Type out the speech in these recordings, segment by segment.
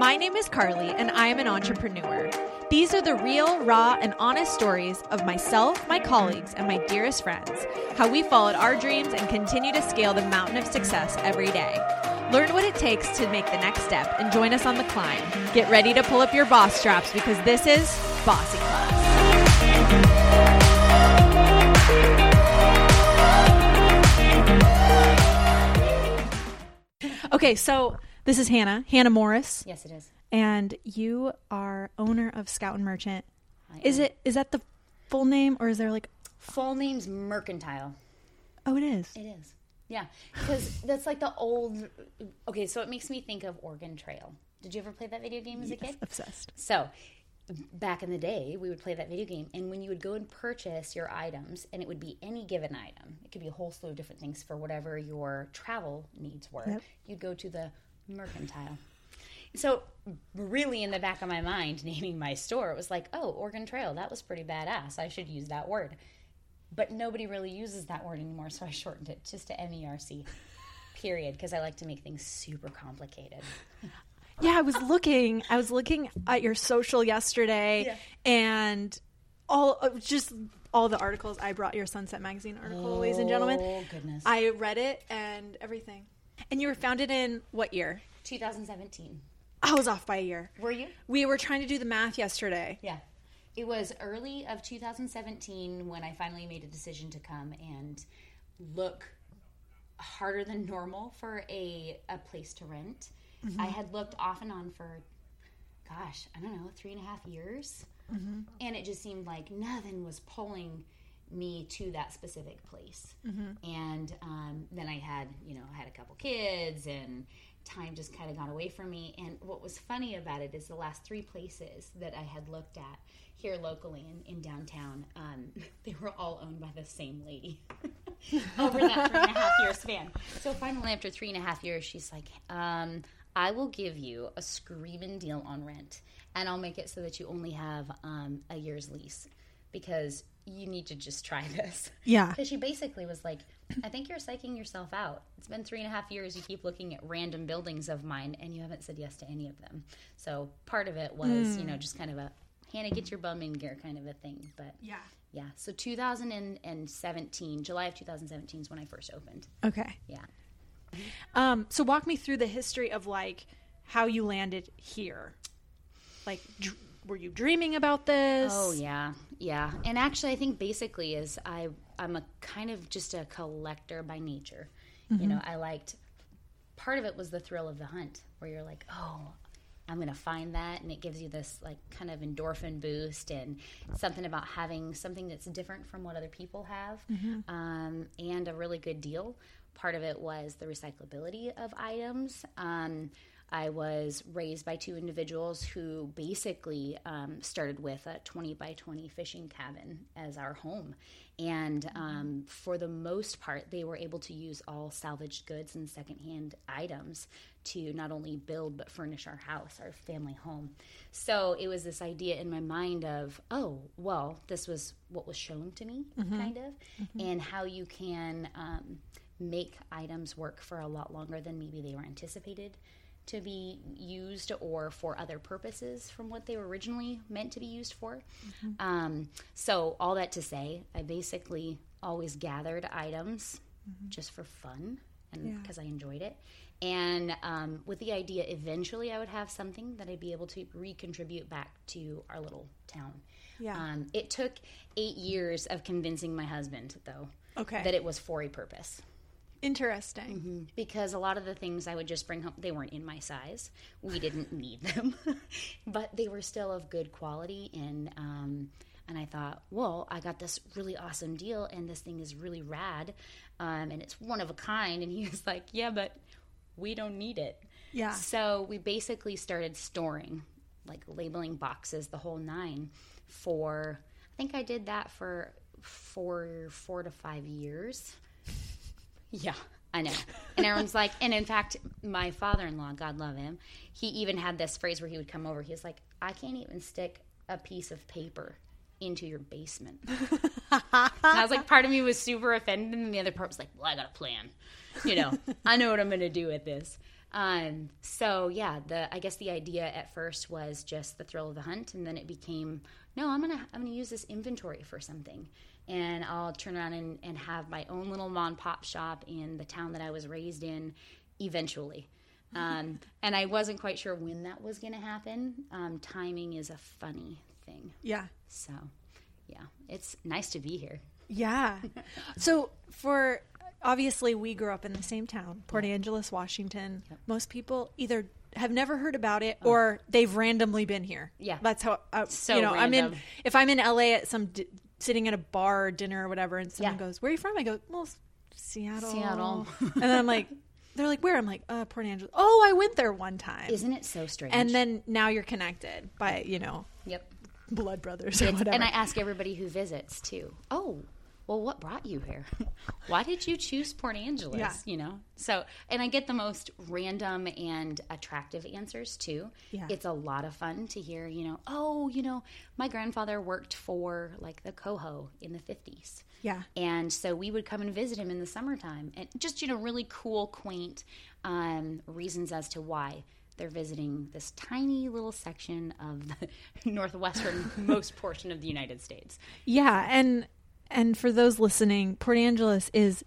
My name is Carly, and I am an entrepreneur. These are the real, raw, and honest stories of myself, my colleagues, and my dearest friends. How we followed our dreams and continue to scale the mountain of success every day. Learn what it takes to make the next step and join us on the climb. Get ready to pull up your boss straps because this is Bossy Class. Okay, so this is Hannah, Hannah Morris, Yes, it is. and you are owner of Scout and Merchant. I Is am. it is that the full name or is there like Full name's Mercantile. oh it is. It is. Yeah, because that's like the old. Okay, so it makes me think of Oregon Trail. Did you ever play that video game as a kid? Obsessed. So, back in the day, we would play that video game, and when you would go and purchase your items, and it would be any given item, it could be a whole slew of different things for whatever your travel needs were, Yep. you'd go to the mercantile. So, really, in the back of my mind, naming my store, it was like, oh, Oregon Trail, that was pretty badass. I should use that word. But nobody really uses that word anymore, so I shortened it just to M E R C, period, because I like to make things super complicated. Yeah, I was looking. I was looking at your social yesterday, Yeah. and all uh, just all the articles. I brought your Sunset Magazine article, ladies and gentlemen. Oh, goodness. I read it and everything. And you were founded in what year? 2017. I was off by a year. Were you? We were trying to do the math yesterday. Yeah. It was early of 2017 when I finally made a decision to come and look harder than normal for a, a place to rent. Mm-hmm. I had looked off and on for, gosh, I don't know, three and a half years. Mm-hmm. And it just seemed like nothing was pulling me to that specific place. And um, then I had, you know, I had a couple kids and time just kind of got away from me. And what was funny about it is the last three places that I had looked at here locally in, in downtown, um, they were all owned by the same lady over that three and a half year span. So finally, after three and a half years, she's like, um, I will give you a screaming deal on rent, and I'll make it so that you only have um, a year's lease because you need to just try this. Yeah. Because she basically was like, I think you're psyching yourself out. It's been three and a half years. You keep looking at random buildings of mine, and you haven't said yes to any of them. So part of it was, you know, just kind of a Hannah, get your bum in gear kind of a thing. But Yeah. yeah, so 2017, July of 2017 is when I first opened. Okay. Yeah. Um, so walk me through the history of like how you landed here. Like, dr- were you dreaming about this? Oh yeah, yeah. And actually, I think basically is I I'm a kind of just a collector by nature. You know, I liked part of it was the thrill of the hunt, where you're like, oh, I'm gonna find that, and it gives you this like kind of endorphin boost and something about having something that's different from what other people have, um, and a really good deal. Part of it was the recyclability of items. Um, I was raised by two individuals who basically um, started with a 20 by 20 fishing cabin as our home. And um, for the most part, they were able to use all salvaged goods and secondhand items to not only build but furnish our house, our family home. So it was this idea in my mind of, oh, well, this was what was shown to me, kind of, and how you can um, make items work for a lot longer than maybe they were anticipated to be used or for other purposes from what they were originally meant to be used for. Um, so, all that to say, I basically always gathered items just for fun and because I enjoyed it. And um, with the idea, eventually, I would have something that I'd be able to recontribute back to our little town. Yeah. Um, it took eight years of convincing my husband, though, Okay. that it was for a purpose Interesting. because a lot of the things I would just bring home, they weren't in my size. We didn't need them, but they were still of good quality. And um, and I thought, well, I got this really awesome deal, and this thing is really rad, um, and it's one of a kind. And he was like, yeah, but we don't need it. Yeah. So we basically started storing, like labeling boxes, the whole nine, for. I think I did that for four four to five years. Yeah, I know. And everyone's like, and in fact, my father in law, God love him, he even had this phrase where he would come over. He was like, I can't even stick a piece of paper into your basement. and I was like, part of me was super offended, and the other part was like, well, I got a plan. You know, I know what I'm going to do with this. Um, so yeah, the I guess the idea at first was just the thrill of the hunt, and then it became no, I'm gonna I'm gonna use this inventory for something, and I'll turn around and, and have my own little mom pop shop in the town that I was raised in, eventually. Um, and I wasn't quite sure when that was going to happen. Um, timing is a funny thing. Yeah. So, yeah, it's nice to be here. Yeah. so for obviously we grew up in the same town, Port Angeles, Washington. Yep. Most people either have never heard about it or they've randomly been here. Yeah. That's how uh, So you know, I'm in random. if I'm in LA at some d- sitting at a bar or dinner or whatever and someone Yeah. goes, "Where are you from?" I go, "Well, Seattle." Seattle. and then I'm like they're like, "Where?" I'm like, "Uh, Port Angeles." "Oh, I went there one time." Isn't it so strange? and then now you're connected by, you know, yep. blood brothers or It's- whatever. and I ask everybody who visits too. Oh, well, what brought you here? Why did you choose Port Angeles? Yeah. You know, so and I get the most random and attractive answers too. Yeah. it's a lot of fun to hear. You know, oh, you know, my grandfather worked for like the Coho in the fifties. yeah. And so we would come and visit him in the summertime, and just you know, really cool, quaint um, reasons as to why they're visiting this tiny little section of the northwestern most portion of the United States. Yeah, and and for those listening, Port Angeles is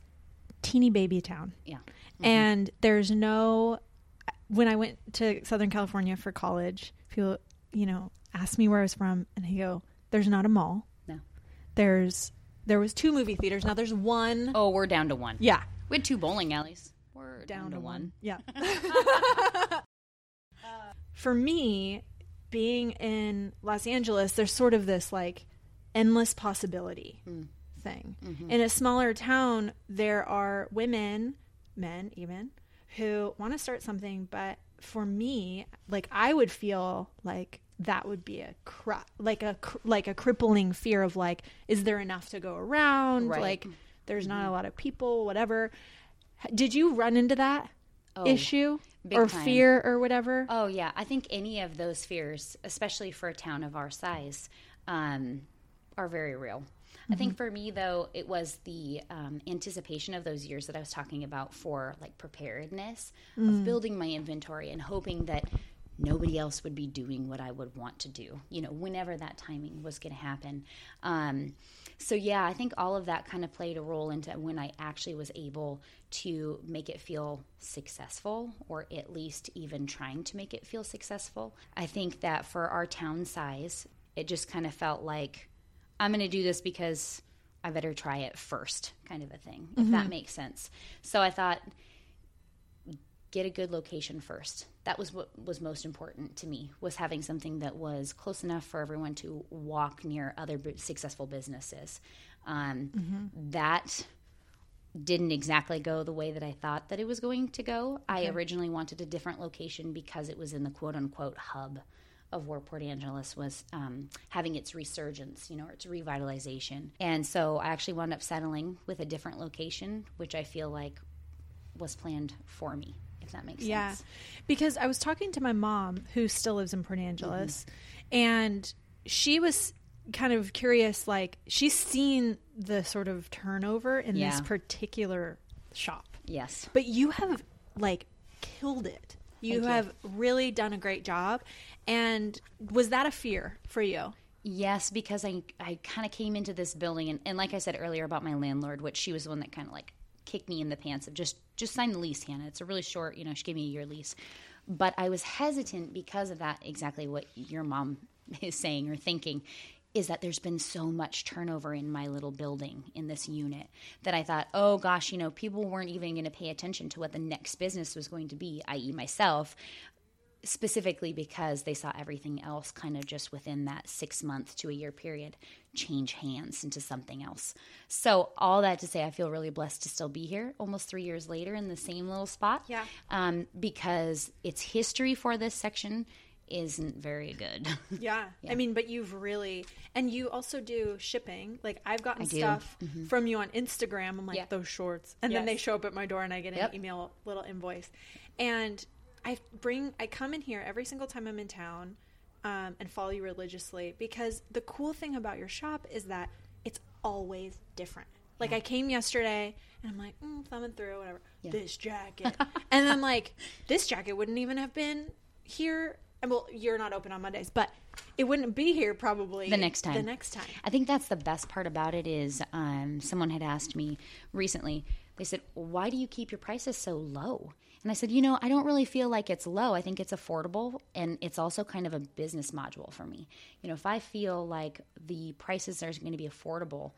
teeny baby town. Yeah, mm-hmm. And there's no when I went to Southern California for college, people, you know, asked me where I was from and I go, There's not a mall. no. There's there was two movie theaters. Now there's one Oh, we're down to one. Yeah. we had two bowling alleys. We're down, to one. Yeah. For me, being in Los Angeles, there's sort of this like endless possibility hmm. thing. Mm-hmm. In a smaller town, there are women, men even, who want to start something, but for me, like I would feel like that would be a cru- like a cr- like a crippling fear of like is there enough to go around Right. like there's not a mm-hmm. lot of people whatever did you run into that oh, issue or time. fear or whatever? Oh yeah, I think any of those fears, especially for a town of our size, um, are very real. I think for me though, it was the um, anticipation of those years that I was talking about for like preparedness of building my inventory and hoping that nobody else would be doing what I would want to do. You know, whenever that timing was going to happen. Um, so yeah, I think all of that kind of played a role into when I actually was able to make it feel successful, or at least even trying to make it feel successful. I think that for our town size, it just kind of felt like I'm going to do this because I better try it first, kind of a thing, if that makes sense. So I thought, get a good location first. That was what was most important to me was having something that was close enough for everyone to walk near other successful businesses. Um, That didn't exactly go the way that I thought that it was going to go. I originally wanted a different location because it was in the quote unquote hub of where Port Angeles was um, having its resurgence, you know, its revitalization. And so I actually wound up settling with a different location, which I feel like was planned for me, if that makes Yeah. sense. Because I was talking to my mom who still lives in Port Angeles and she was kind of curious like she's seen the sort of turnover in this particular shop. Yes. But you have like killed it. You you. have really done a great job. And was that a fear for you? Yes, because I I kind of came into this building and, and like I said earlier about my landlord, which she was the one that kind of like kicked me in the pants of just just sign the lease, Hannah. It's a really short, you know, she gave me a year lease. But I was hesitant because of that exactly what your mom is saying or thinking is that there's been so much turnover in my little building in this unit that I thought, oh gosh, you know, people weren't even going to pay attention to what the next business was going to be, i.e., myself specifically because they saw everything else kind of just within that six month to a year period change hands into something else. So, all that to say, I feel really blessed to still be here almost three years later in the same little spot. Yeah. Um, because its history for this section isn't very good. Yeah. I mean, but you've really, and you also do shipping. Like, I've gotten stuff from you on Instagram. I'm like, Yeah. those shorts. And then they show up at my door and I get an Yep. email, little invoice. And I bring, I come in here every single time I'm in town um, and follow you religiously because the cool thing about your shop is that it's always different. Like I came yesterday and I'm like, mm, thumbing through, whatever. Yeah. This jacket. and I'm like this jacket wouldn't even have been here. And well, you're not open on Mondays, but it wouldn't be here probably The next time. The next time. I think that's the best part about it is um, someone had asked me recently. They said, "Why do you keep your prices so low?" And I said, "You know, I don't really feel like it's low. I think it's affordable, and it's also kind of a business module for me. You know, if I feel like the prices are going to be affordable."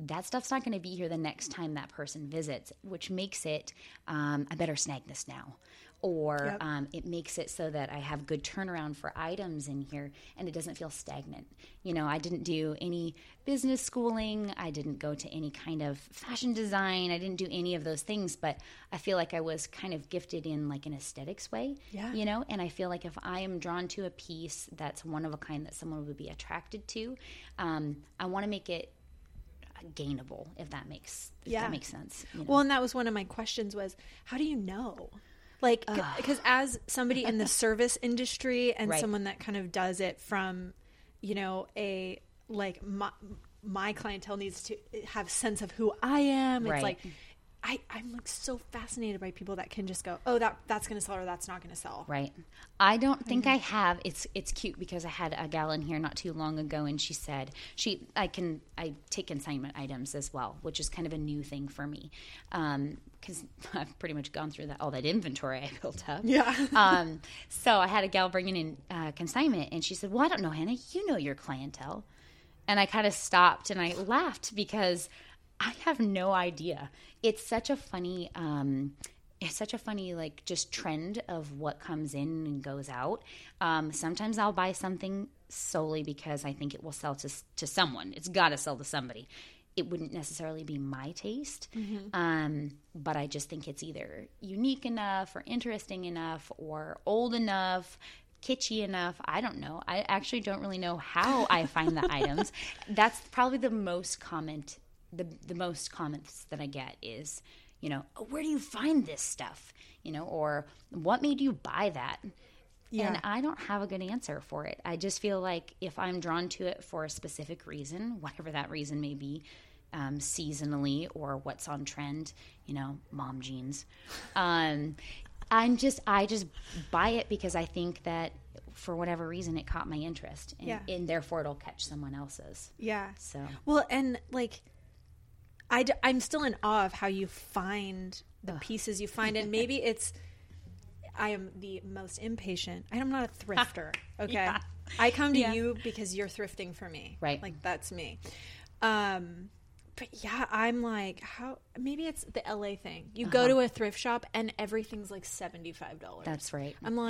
That stuff's not going to be here the next time that person visits, which makes it, um, I better snag this now or Yep. um, it makes it so that I have good turnaround for items in here and it doesn't feel stagnant. You know, I didn't do any business schooling, I didn't go to any kind of fashion design, I didn't do any of those things, but I feel like I was kind of gifted in like an aesthetics way. Yeah. You know, and I feel like if I am drawn to a piece that's one of a kind that someone would be attracted to, um, I want to make it gainable if that makes if Yeah. that makes sense. you know? Well, and that was one of my questions was, how do you know? Like, because as somebody in the service industry and Right. someone that kind of does it from, you know, a like my, my clientele needs to eh, have sense of who I am. It's Right. like I I'm like so fascinated by people that can just go, oh, that that's going to sell or that's not going to sell. Right. I don't think I have. It's it's cute because I had a gal in here not too long ago, and she said she I can I take consignment items as well, which is kind of a new thing for me, because I've pretty much gone through that all that inventory I built up. Yeah. um. So I had a gal bringing in uh, consignment, and she said, "Well, I don't know, Hannah. You know your clientele." And I kind of stopped and I laughed because I have no idea. It's such a funny, um, it's such a funny like just trend of what comes in and goes out. Um, sometimes I'll buy something solely because I think it will sell to to someone. It's got to sell to somebody. It wouldn't necessarily be my taste, um, but I just think it's either unique enough or interesting enough or old enough kitschy enough. I don't know. I actually don't really know how I find the items. That's probably the most comment the the most comments that I get is, you know, oh, where do you find this stuff? You know, or what made you buy that? Yeah. And I don't have a good answer for it. I just feel like if I'm drawn to it for a specific reason, whatever that reason may be, um, seasonally or what's on trend, you know, mom jeans. Um, I'm just, I just buy it because I think that for whatever reason it caught my interest, and, Yeah. and therefore it'll catch someone else's. Yeah. So Well, and like, I d- I'm still in awe of how you find the pieces you find, and maybe it's I am the most impatient. I'm not a thrifter. Okay, Yeah. I come to Yeah. you because you're thrifting for me. Right. like that's me. Um, but yeah, I'm like, how? Maybe it's the LA thing. You go to a thrift shop and everything's like seventy five dollars. that's right. I'm Yeah.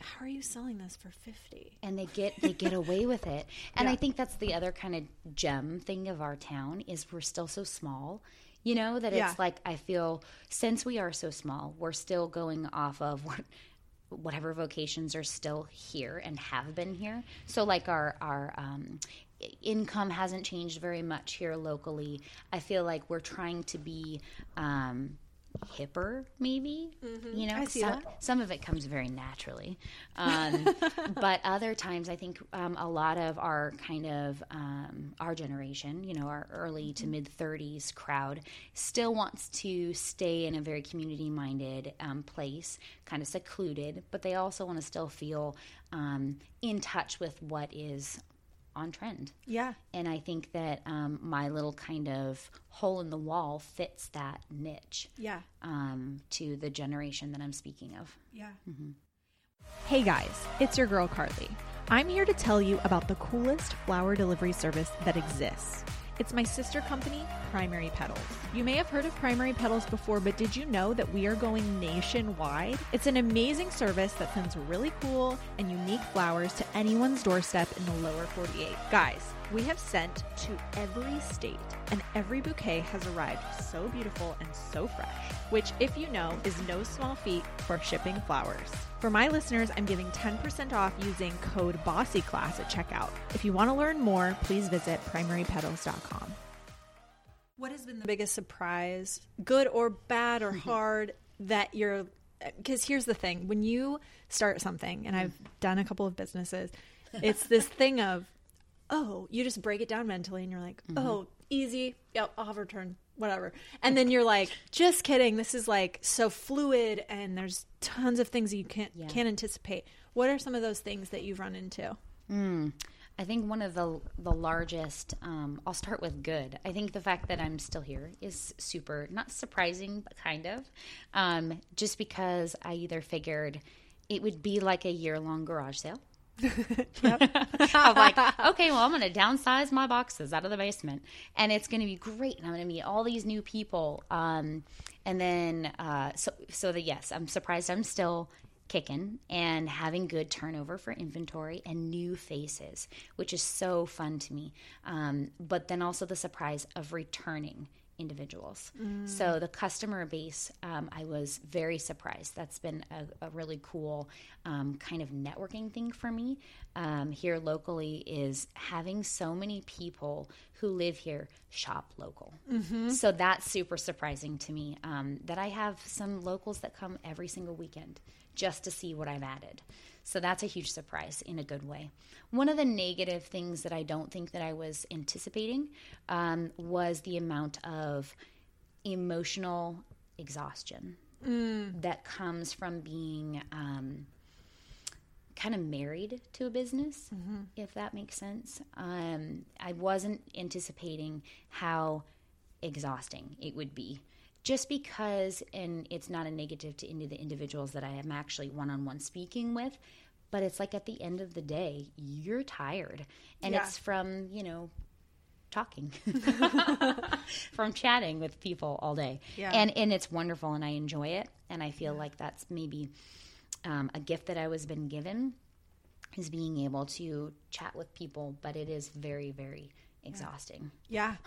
How are you selling this for fifty? and they get they get away with it and Yeah. i think that's the other kind of gem thing of our town is we're still so small you know that Yeah. it's like i feel since we are so small we're still going off of what whatever vocations are still here and have been here so like our our um income hasn't changed very much here locally i feel like we're trying to be um hipper maybe you know Mm-hmm. I see some, some of it comes very naturally. Um, but other times i think um, a lot of our kind of um, our generation you know our early to mid 30s crowd still wants to stay in a very community minded um, place kind of secluded but they also want to still feel um, in touch with what is on trend Yeah, and I think that um, my little kind of hole in the wall fits that niche yeah. um, to the generation that I'm speaking of. Yeah. Hey guys, it's your girl Carly. I'm here to tell you about the coolest flower delivery service that exists. It's my sister company, Primary Petals. You may have heard of Primary Petals before, but did you know that we are going nationwide? It's an amazing service that sends really cool and unique flowers to anyone's doorstep in the lower 48. Guys, we have sent to every state, and every bouquet has arrived so beautiful and so fresh, which, if you know, is no small feat for shipping flowers. For my listeners, I'm giving 10% off using code BOSSYCLASS at checkout. If you want to learn more, please visit primarypetals.com. What has been the biggest surprise, good or bad or hard, that you're? Because here's the thing: when you start something, and I've mm. done a couple of businesses, it's this thing of, oh, you just break it down mentally, and you're like, mm-hmm. oh, easy, yep, I'll have a return whatever. And then you're like, just kidding. This is like so fluid and there's tons of things that you can't Yeah. can't anticipate. What are some of those things that you've run into? I think one of the the largest. Um, I'll start with good. I think the fact that I'm still here is super not surprising, but kind of, um, just because I either figured it would be like a year long garage sale. I'm like, okay, well, I'm going to downsize my boxes out of the basement, and it's going to be great, and I'm going to meet all these new people. Um, and then, uh, so so that yes, I'm surprised I'm still kicking and having good turnover for inventory and new faces, which is so fun to me. Um, but then also the surprise of returning individuals. So the customer base, um, I was very surprised. That's been a, a really cool um, kind of networking thing for me um, here locally. Is having so many people who live here shop local. So that's super surprising to me. Um, that I have some locals that come every single weekend just to see what I've added. So that's a huge surprise in a good way. One of the negative things that I don't think that I was anticipating um, was the amount of emotional exhaustion that comes from being um, kind of married to a business, if that makes sense. Um, I wasn't anticipating how exhausting it would be. Just because, and it's not a negative to any of the individuals that I am actually one on one speaking with, but it's like at the end of the day, you're tired. And Yeah. it's from, you know, talking, from chatting with people all day. Yeah. And, and it's wonderful and I enjoy it. And I feel like that's maybe um, a gift that I was been given is being able to chat with people, but it is very, very exhausting. Yeah.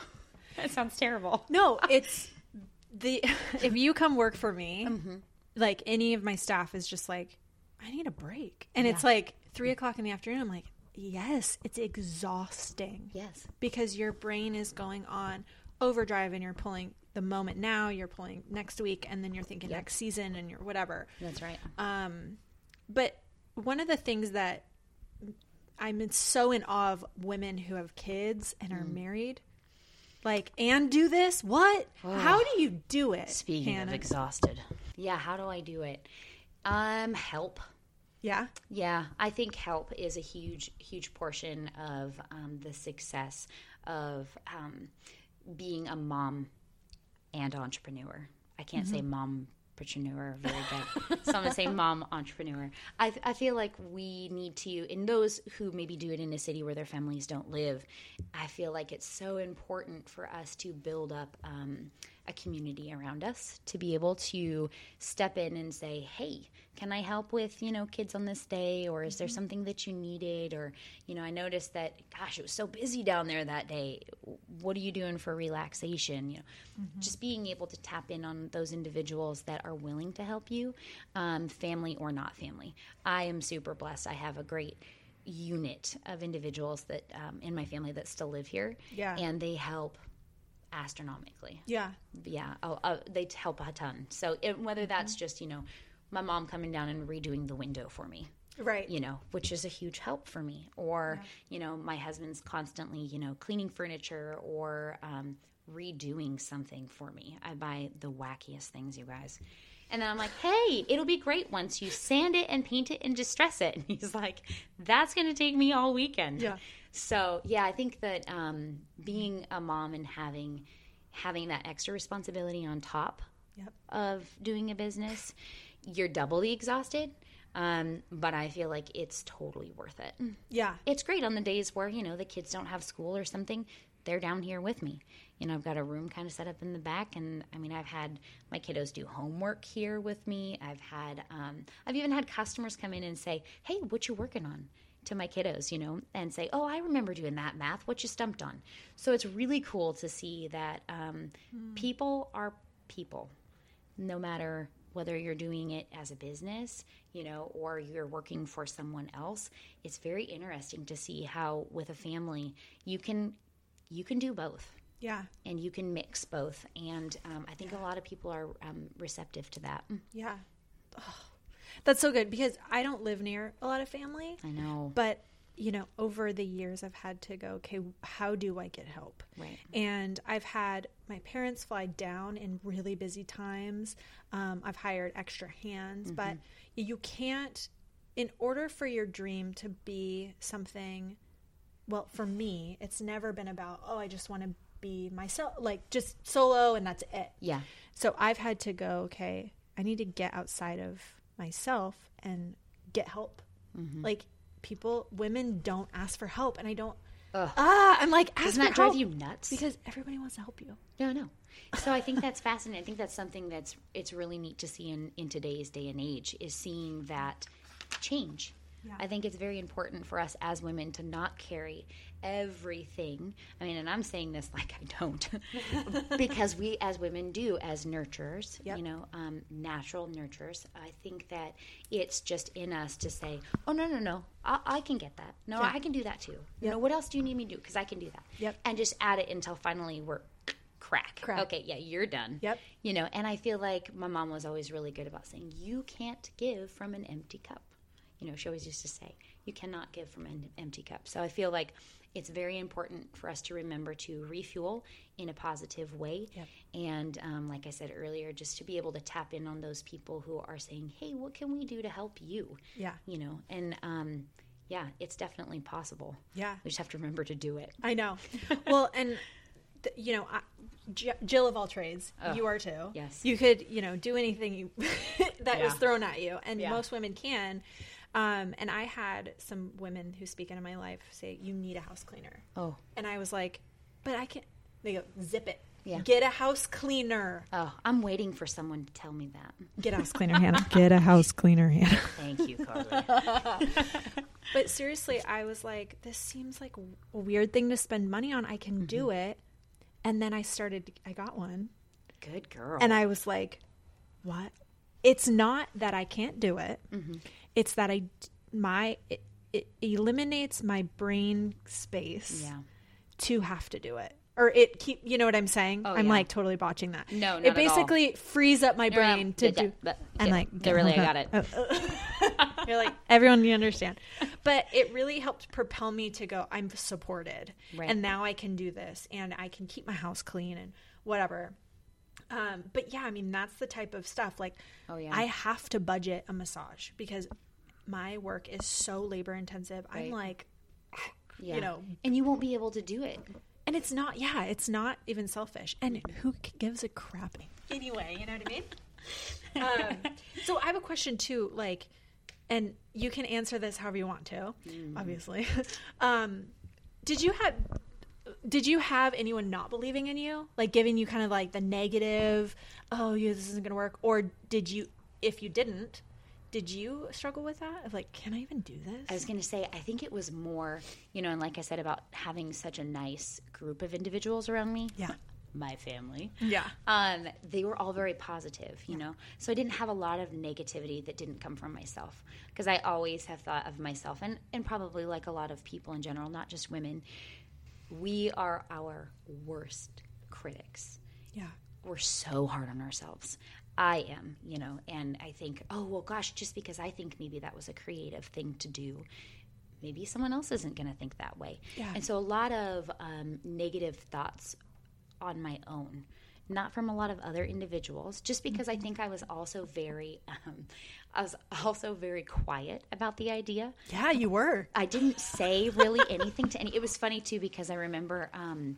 That sounds terrible. No, it's the if you come work for me, Mm-hmm. like any of my staff is just like, I need a break, and it's like three o'clock in the afternoon. I'm like, yes, it's exhausting. Yes. because your brain is going on overdrive, and you're pulling the moment now, you're pulling next week, and then you're thinking next season, and you're whatever. That's right. Um, but one of the things that I'm so in awe of women who have kids and Mm. are married, like and do this. What? How do you do it? Speaking Hannah? of exhausted. Yeah, how do I do it? Um, help. yeah, Yeah, I think help is a huge, huge portion of um, the success of um, being a mom and entrepreneur. I can't say mom entrepreneur very good, so I'm gonna say mom entrepreneur. I, I feel like we need to, and those who maybe do it in a city where their families don't live, I feel like it's so important for us to build up um, a community around us to be able to step in and say, "Hey, can I help with you know kids on this day, or is there something that you needed?" Or you know, I noticed that, gosh, it was so busy down there that day. What are you doing for relaxation? You know, just being able to tap in on those individuals that are willing to help you, um, family or not family. I am super blessed. I have a great unit of individuals that um, in my family that still live here, Yeah. and they help astronomically. Yeah, yeah. Oh, uh, they help a ton. So it, whether that's just you know my mom coming down and redoing the window for me right. you know which is a huge help for me. Or you know my husband's constantly you know cleaning furniture or um, redoing something for me. I buy the wackiest things you guys. And then i'm like hey it'll be great once you sand it and paint it and distress it. And he's like that's going to take me all weekend. Yeah. So yeah i think that um, being a mom and having having that extra responsibility on top Yep. of doing a business, you're doubly exhausted. Um, but I feel like it's totally worth it. Yeah, It's great on the days where, you know, the kids don't have school or something. They're down here with me. You know, I've got a room kind of set up in the back. And I mean, I've had my kiddos do homework here with me. I've had, um, I've even had customers come in and say, Hey, what you working on? To my kiddos, you know, and say, Oh, I remember doing that math. What you stumped on? So it's really cool to see that um, people are people no matter whether you're doing it as a business, you know, or you're working for someone else, it's very interesting to see how with a family you can you can do both yeah, and you can mix both. And um, I think a lot of people are um, receptive to that. yeah. Oh, that's so good because I don't live near a lot of family. I know. but you know, over the years, I've had to go, okay, how do I get help? Right. And I've had my parents fly down in really busy times. Um, I've hired extra hands, but you can't, in order for your dream to be something, well, for me, it's never been about, oh, I just want to be myself, like just solo and that's it. Yeah. So I've had to go, okay, I need to get outside of myself and get help. Like people, women don't ask for help, and I don't. Ah, I'm like, ask Doesn't that drive you nuts? because everybody wants to help you. No, no. So I think that's fascinating. I think that's something that's it's really neat to see in, in today's day and age is seeing that change. I think it's very important for us as women to not carry everything. I mean, and I'm saying this like I don't, because we as women do as nurturers, Yep. you know, um, natural nurturers. I think that it's just in us to say, oh no, no, no, I, I can get that. No, I can do that too. You know, what else do you need me to do? Because I can do that. Yep. And just add it until finally we're crack. Crack. Okay, yeah, you're done. Yep. You know, and I feel like my mom was always really good about saying, you can't give from an empty cup. You know, she always used to say, you cannot give from an empty cup. So I feel like it's very important for us to remember to refuel in a positive way. Yep. And um, like I said earlier, just to be able to tap in on those people who are saying, hey, what can we do to help you? Yeah. You know, and um, yeah, it's definitely possible. Yeah. We just have to remember to do it. I know. well, and th- you know, I, J- Jill of all trades, you are too. yes. you could you know do anything you that was thrown at you, and Yeah. most women can. Um, and I had some women who speak into my life say, "You need a house cleaner," Oh, and I was like, "But I can't." They go, "Zip it." Yeah. Get a house cleaner. oh, I'm waiting for someone to tell me that. Get a house cleaner, Hannah. Get a house cleaner, Hannah. Thank you, Carly. But seriously, I was like, this seems like a weird thing to spend money on. I can do it. And then I started, I got one. Good girl. And I was like, what? It's not that I can't do it. Mm-hmm. It's that I, my, it, it eliminates my brain space yeah. to have to do it. Or it keep, you know what I'm saying? Oh, I'm Oh, yeah. like totally botching that. No, it basically frees up my brain to do. But, and yeah, like, yeah, really, I got it. You're like everyone, you understand. But it really helped propel me to go. I'm supported, Right. and now I can do this, and I can keep my house clean and whatever. Um, but yeah, I mean that's the type of stuff. Like, Oh, yeah. I have to budget a massage because my work is so labor intensive. I'm like, yeah. you know, and you won't be able to do it. and it's not. Yeah, it's not even selfish. And who gives a crap anyway? You know what I mean? um, so I have a question too. Like, and you can answer this however you want to. Obviously, um, did you have did you have anyone not believing in you, like giving you kind of like the negative, oh, you this isn't going to work, or did you? If you didn't, did you struggle with that? Of like, can I even do this? I was going to say, I think it was more, you know, and like I said about having such a nice group of individuals around me. Yeah. My family. yeah. Um, they were all very positive, you know. So I didn't have a lot of negativity that didn't come from myself because I always have thought of myself and, and probably like a lot of people in general, not just women. We are our worst critics. Yeah. we're so hard on ourselves. I am, you know, and I think, oh, well, gosh, just because I think maybe that was a creative thing to do, maybe someone else isn't going to think that way. Yeah. And so a lot of um, negative thoughts on my own, not from a lot of other individuals, just because I think I was also very, um, I was also very quiet about the idea. Yeah, you were. I didn't say really anything to any. It was funny too because I remember um,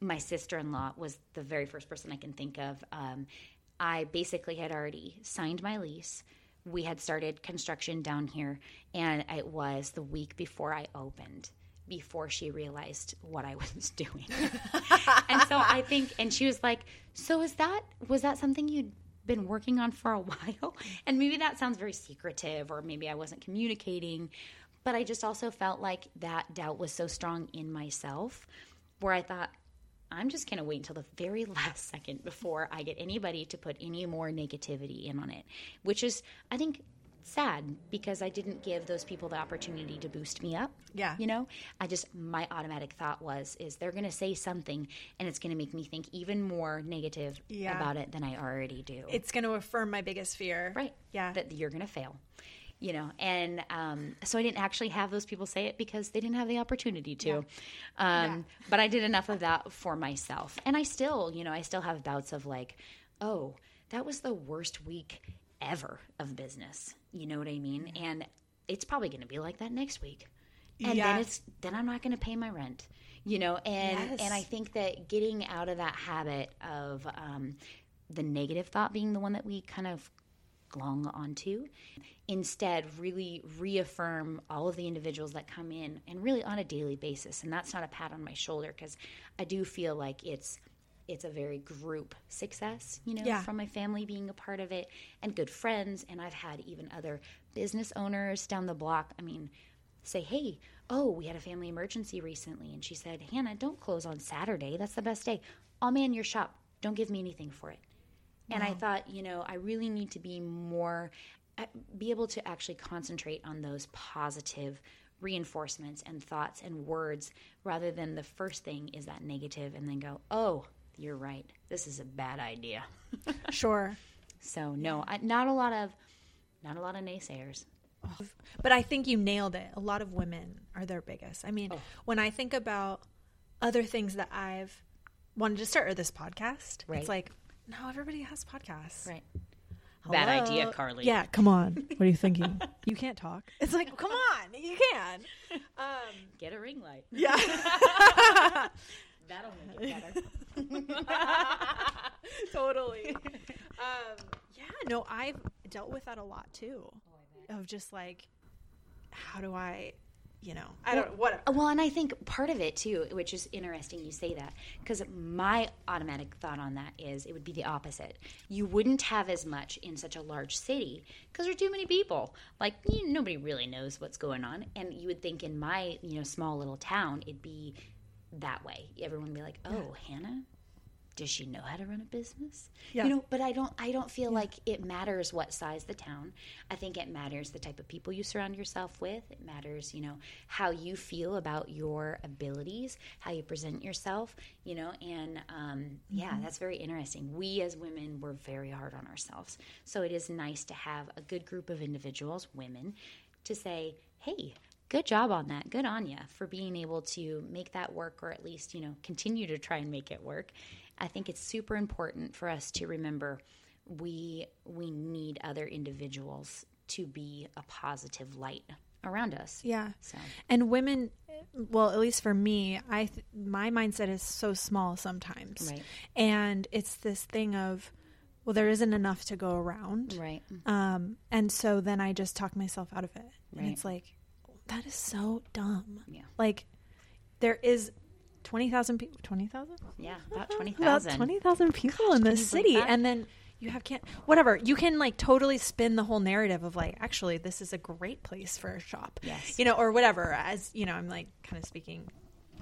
my sister in law was the very first person I can think of. Um, I basically had already signed my lease. We had started construction down here, and it was the week before I opened. Before she realized what I was doing, and so I think, and she was like, "So is that was that something you'd been working on for a while?" And maybe that sounds very secretive, or maybe I wasn't communicating, but I just also felt like that doubt was so strong in myself, where I thought, I'm just going to wait until the very last second before I get anybody to put any more negativity in on it, which is, I think, sad because I didn't give those people the opportunity to boost me up. Yeah. You know, I just, my automatic thought was, is they're going to say something and it's going to make me think even more negative Yeah. about it than I already do. It's going to affirm my biggest fear. Right. Yeah. That you're going to fail. you know and um, so i didn't actually have those people say it because they didn't have the opportunity to um, Yeah. but i did enough of that for myself and i still you know i still have bouts of like oh that was the worst week ever of business you know what i mean and it's probably going to be like that next week and Yeah. then it's then i'm not going to pay my rent you know and Yes. and i think that getting out of that habit of um, the negative thought being the one that we kind of glong onto. Instead, really reaffirm all of the individuals that come in and really on a daily basis. And that's not a pat on my shoulder because I do feel like it's it's a very group success, you know, Yeah. from my family being a part of it and good friends. And I've had even other business owners down the block. I mean, say, hey, oh, we had a family emergency recently. And she said, Hannah, don't close on Saturday. That's the best day. I'll man your shop. Don't give me anything for it. And I thought, you know, I really need to be more, uh, be able to actually concentrate on those positive reinforcements and thoughts and words rather than the first thing is that negative and then go, oh, you're right. This is a bad idea. Sure. So no, I, not a lot of, not a lot of naysayers. But I think you nailed it. A lot of women are their biggest. I mean, when I think about other things that I've wanted to start or this podcast, Right. it's like, no, everybody has podcasts. Right. Hello? Bad idea, Carly. Yeah, come on. What are you thinking? you can't talk. It's like, come on, you can. Um, Get a ring light. yeah. That'll make it better. totally. Um, yeah, no, I've dealt with that a lot too. Of just like, how do I, you know, I don't, whatever. Well, and I think part of it too, which is interesting you say that, because my automatic thought on that is it would be the opposite. You wouldn't have as much in such a large city because there are too many people. Like you, nobody really knows what's going on, and you would think in my you know small little town it'd be that way. Everyone would be like, "Oh, Hannah." Does she know how to run a business? Yeah. You know, but I don't I don't feel like it matters what size the town. I think it matters the type of people you surround yourself with. It matters, you know, how you feel about your abilities, how you present yourself, you know, and um, yeah, that's very interesting. We as women were very hard on ourselves. So it is nice to have a good group of individuals, women, to say, "Hey, good job on that. Good on you for being able to make that work or at least, you know, continue to try and make it work. I think it's super important for us to remember we we need other individuals to be a positive light around us. Yeah. So And women, well, at least for me, I th- my mindset is so small sometimes, Right. and it's this thing of, well, there isn't enough to go around, right. um, and so then I just talk myself out of it, and it's like, that is so dumb. Yeah. Like, there is twenty thousand people, twenty thousand, Yeah, about 20,000. about twenty thousand people in can this city, that? and then. You have can't whatever you can like totally spin the whole narrative of like actually this is a great place for a shop Yes. you know or whatever as you know I'm like kind of speaking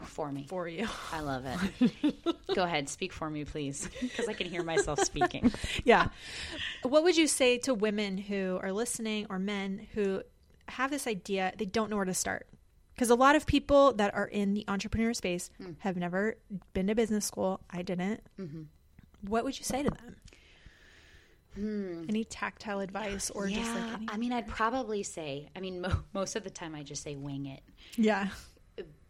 for me. for you. I love it. Go ahead, speak for me, please, because I can hear myself speaking. yeah. What would you say to women who are listening or men who have this idea, they don't know where to start? Because a lot of people that are in the entrepreneur space hmm. have never been to business school. I didn't. Mm-hmm. What would you say to them? Hmm. Any tactile advice or just like any? I mean, I'd probably say, I mean, mo- most of the time I just say wing it. yeah.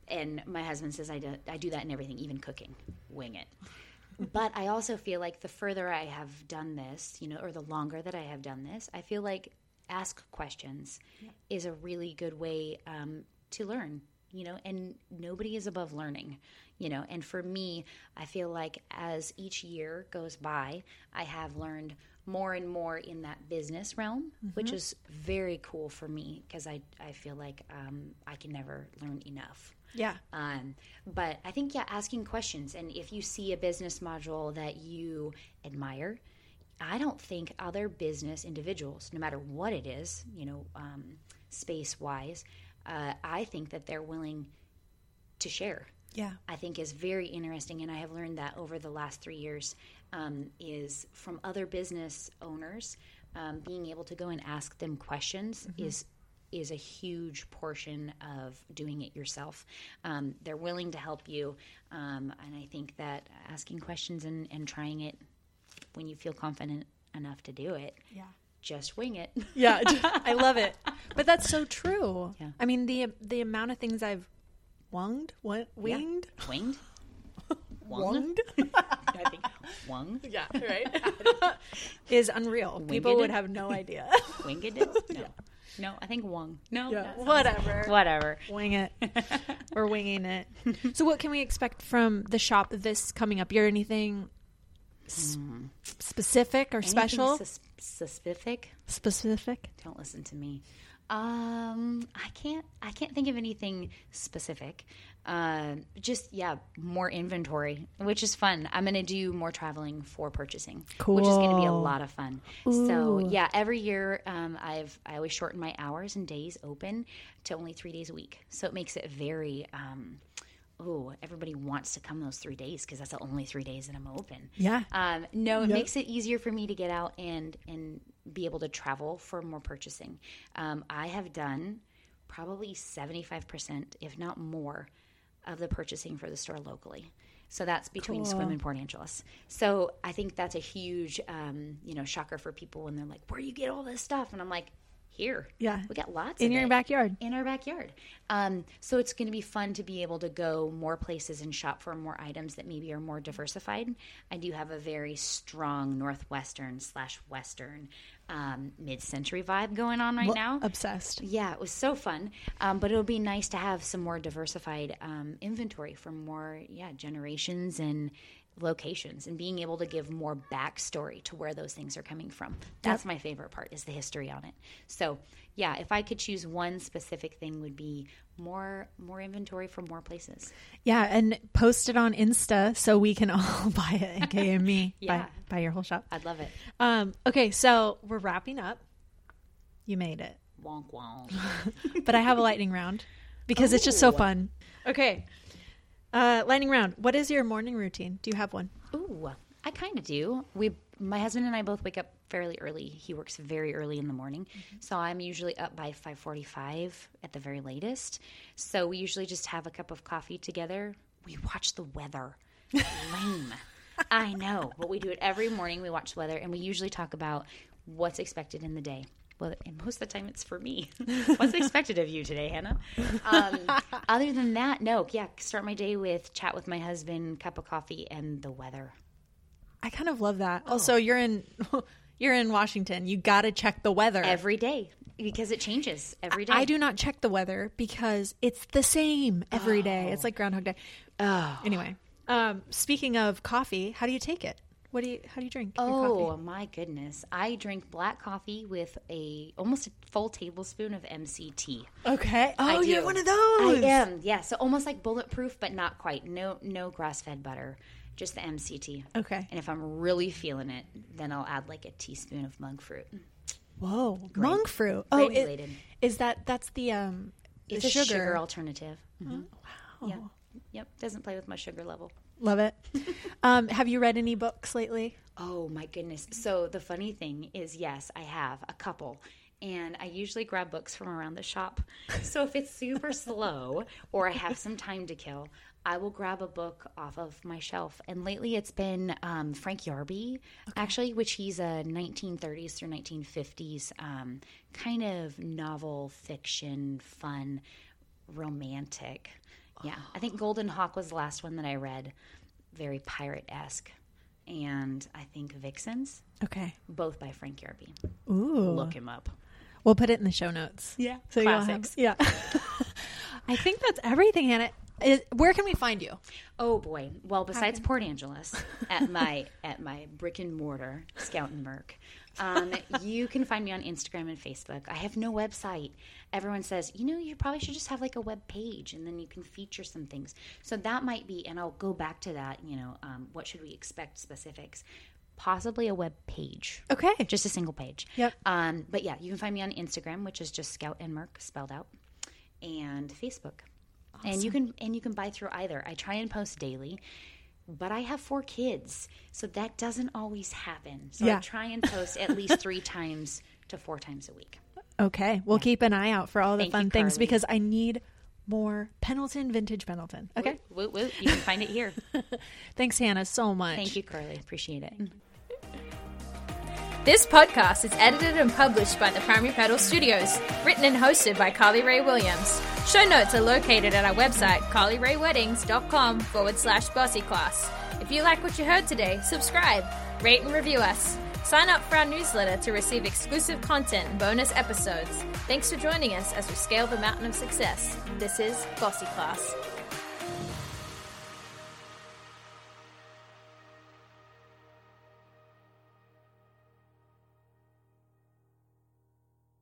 and my husband says I do, I do that in everything, even cooking, wing it. but I also feel like the further I have done this, you know, or the longer that I have done this, I feel like ask questions is a really good way um, to learn, you know, and nobody is above learning, you know. And for me, I feel like as each year goes by, I have learned more and more in that business realm, which is very cool for me because I, I feel like um, I can never learn enough. Yeah. Um, but I think, yeah, asking questions. And if you see a business module that you admire, I don't think other business individuals, no matter what it is, you know, um, space wise, uh, I think that they're willing to share. Yeah. I think is very interesting, and I have learned that over the last three years. Um, is from other business owners um, being able to go and ask them questions is is a huge portion of doing it yourself. Um, they're willing to help you, um, and I think that asking questions and, and trying it when you feel confident enough to do it Yeah. just wing it. Yeah, I love it. But that's so true. Yeah. I mean the the amount of things I've wunged, what winged, Winged? wunged, I think wung. yeah, right, is unreal. People would have no idea. Winged it? No. No, I think wung. No. yeah, that whatever. Whatever. Wing it. We're winging it. So, what can we expect from the shop this coming up year? Anything s- specific or Anything special? sus- specific? specific. Don't listen to me. Um, I can't. I can't think of anything specific. Uh, just yeah, more inventory, which is fun. I'm gonna do more traveling for purchasing, which is gonna be a lot of fun. So yeah, every year um, I've I always shorten my hours and days open to only three days a week. So it makes it very. Um, Oh, everybody wants to come those three days because that's the only three days that I'm open. Yeah. Um, no, it Yep. makes it easier for me to get out and and be able to travel for more purchasing. Um, I have done probably seventy five percent, if not more, of the purchasing for the store locally. So that's between Sequim and Port Angeles. So I think that's a huge, um, you know, shocker for people when they're like, "Where do you get all this stuff?" And I'm like, "Here, Yeah. we got lots In your it backyard. in our backyard. Um, so it's going to be fun to be able to go more places and shop for more items that maybe are more diversified. I do have a very strong northwestern slash western um, mid-century vibe going on right now. Obsessed. Yeah, it was so fun. Um, but it'll be nice to have some more diversified um, inventory for more, yeah, generations and locations and being able to give more backstory to where those things are coming from. That's my favorite part is the history on it. So yeah, if I could choose one specific thing would be more more inventory from more places. Yeah, and post it on Insta so we can all buy it and KME Yeah. buy, buy your whole shop. I'd love it. Um, okay, so we're wrapping up. You made it. Wonk wonk. But I have a lightning round because it's just so fun. Okay. Uh, lightning round. What is your morning routine? Do you have one? Ooh, I kind of do. We, my husband and I both wake up fairly early. He works very early in the morning, so I'm usually up by five forty-five at the very latest. So we usually just have a cup of coffee together. We watch the weather. Lame. I know, but we do it every morning. We watch the weather, and we usually talk about what's expected in the day. Well, and most of the time it's for me. What's expected of you today, Hannah? Um, other than that, no. Yeah, start my day with chat with my husband, cup of coffee, and the weather. I kind of love that. Also, you're in you're in Washington. You got to check the weather. every day because it changes every day. I do not check the weather because it's the same every day. It's like Groundhog Day. Oh, Anyway, um, speaking of coffee, how do you take it? What do you how do you drink? oh my goodness! I drink black coffee with a almost a full tablespoon of MCT. okay. Oh, I you do. have one of those. I am, yeah. So almost like bulletproof, but not quite. No, no grass fed butter, just the MCT. Okay. And if I'm really feeling it, then I'll add like a teaspoon of monk fruit. Whoa, monk fruit. Oh, it, is that that's the um the It's a sugar, alternative. Mhm. wow. Yeah. Yep. Doesn't play with my sugar level. Love it. um, have you read any books lately? Oh my goodness. So the funny thing is, yes, I have a couple. And I usually grab books from around the shop. So if it's super slow or I have some time to kill, I will grab a book off of my shelf. And lately it's been um, Frank Yerby, actually, which he's a 1930s through 1950s um, kind of novel fiction, fun, romantic. Yeah. I think Golden Hawk was the last one that I read. Very pirate esque. And I think Vixens, Okay. both by Frank Yerby. Ooh. Look him up. We'll put it in the show notes. Yeah. So you'll have, Classics. yeah. I think that's everything, Hannah. Is, where can we find you? Oh boy. Well, besides Port Angeles, at my at my brick and mortar Scout and Merc, um, you can find me on Instagram and Facebook. I have no website. Everyone says, you know, you probably should just have like a web page, and then you can feature some things. So that might be, and I'll go back to that. You know, um, what should we expect specifics? Possibly a web page. Okay. just a single page. Yep. Um, but yeah, you can find me on Instagram, which is just Scout and Merc spelled out, and Facebook. And you can and you can buy through either. I try and post daily, but I have four kids, so that doesn't always happen. So Yeah. I try and post at least three times to four times a week. Okay. We'll keep an eye out for all the Thank fun you, things because I need more Pendleton vintage Pendleton. Okay. Woot, woot. You can find it here. Thanks, Hannah, so much. Thank you, Carly. Appreciate it. Mm-hmm. This podcast is edited and published by the Primary Pedal Studios, written and hosted by Carly Ray Williams. Show notes are located at our website, carlyrayweddings.com forward slash bossy class. If you like what you heard today, subscribe, rate and review us. Sign up for our newsletter to receive exclusive content and bonus episodes. Thanks for joining us as we scale the mountain of success. This is Bossy Class.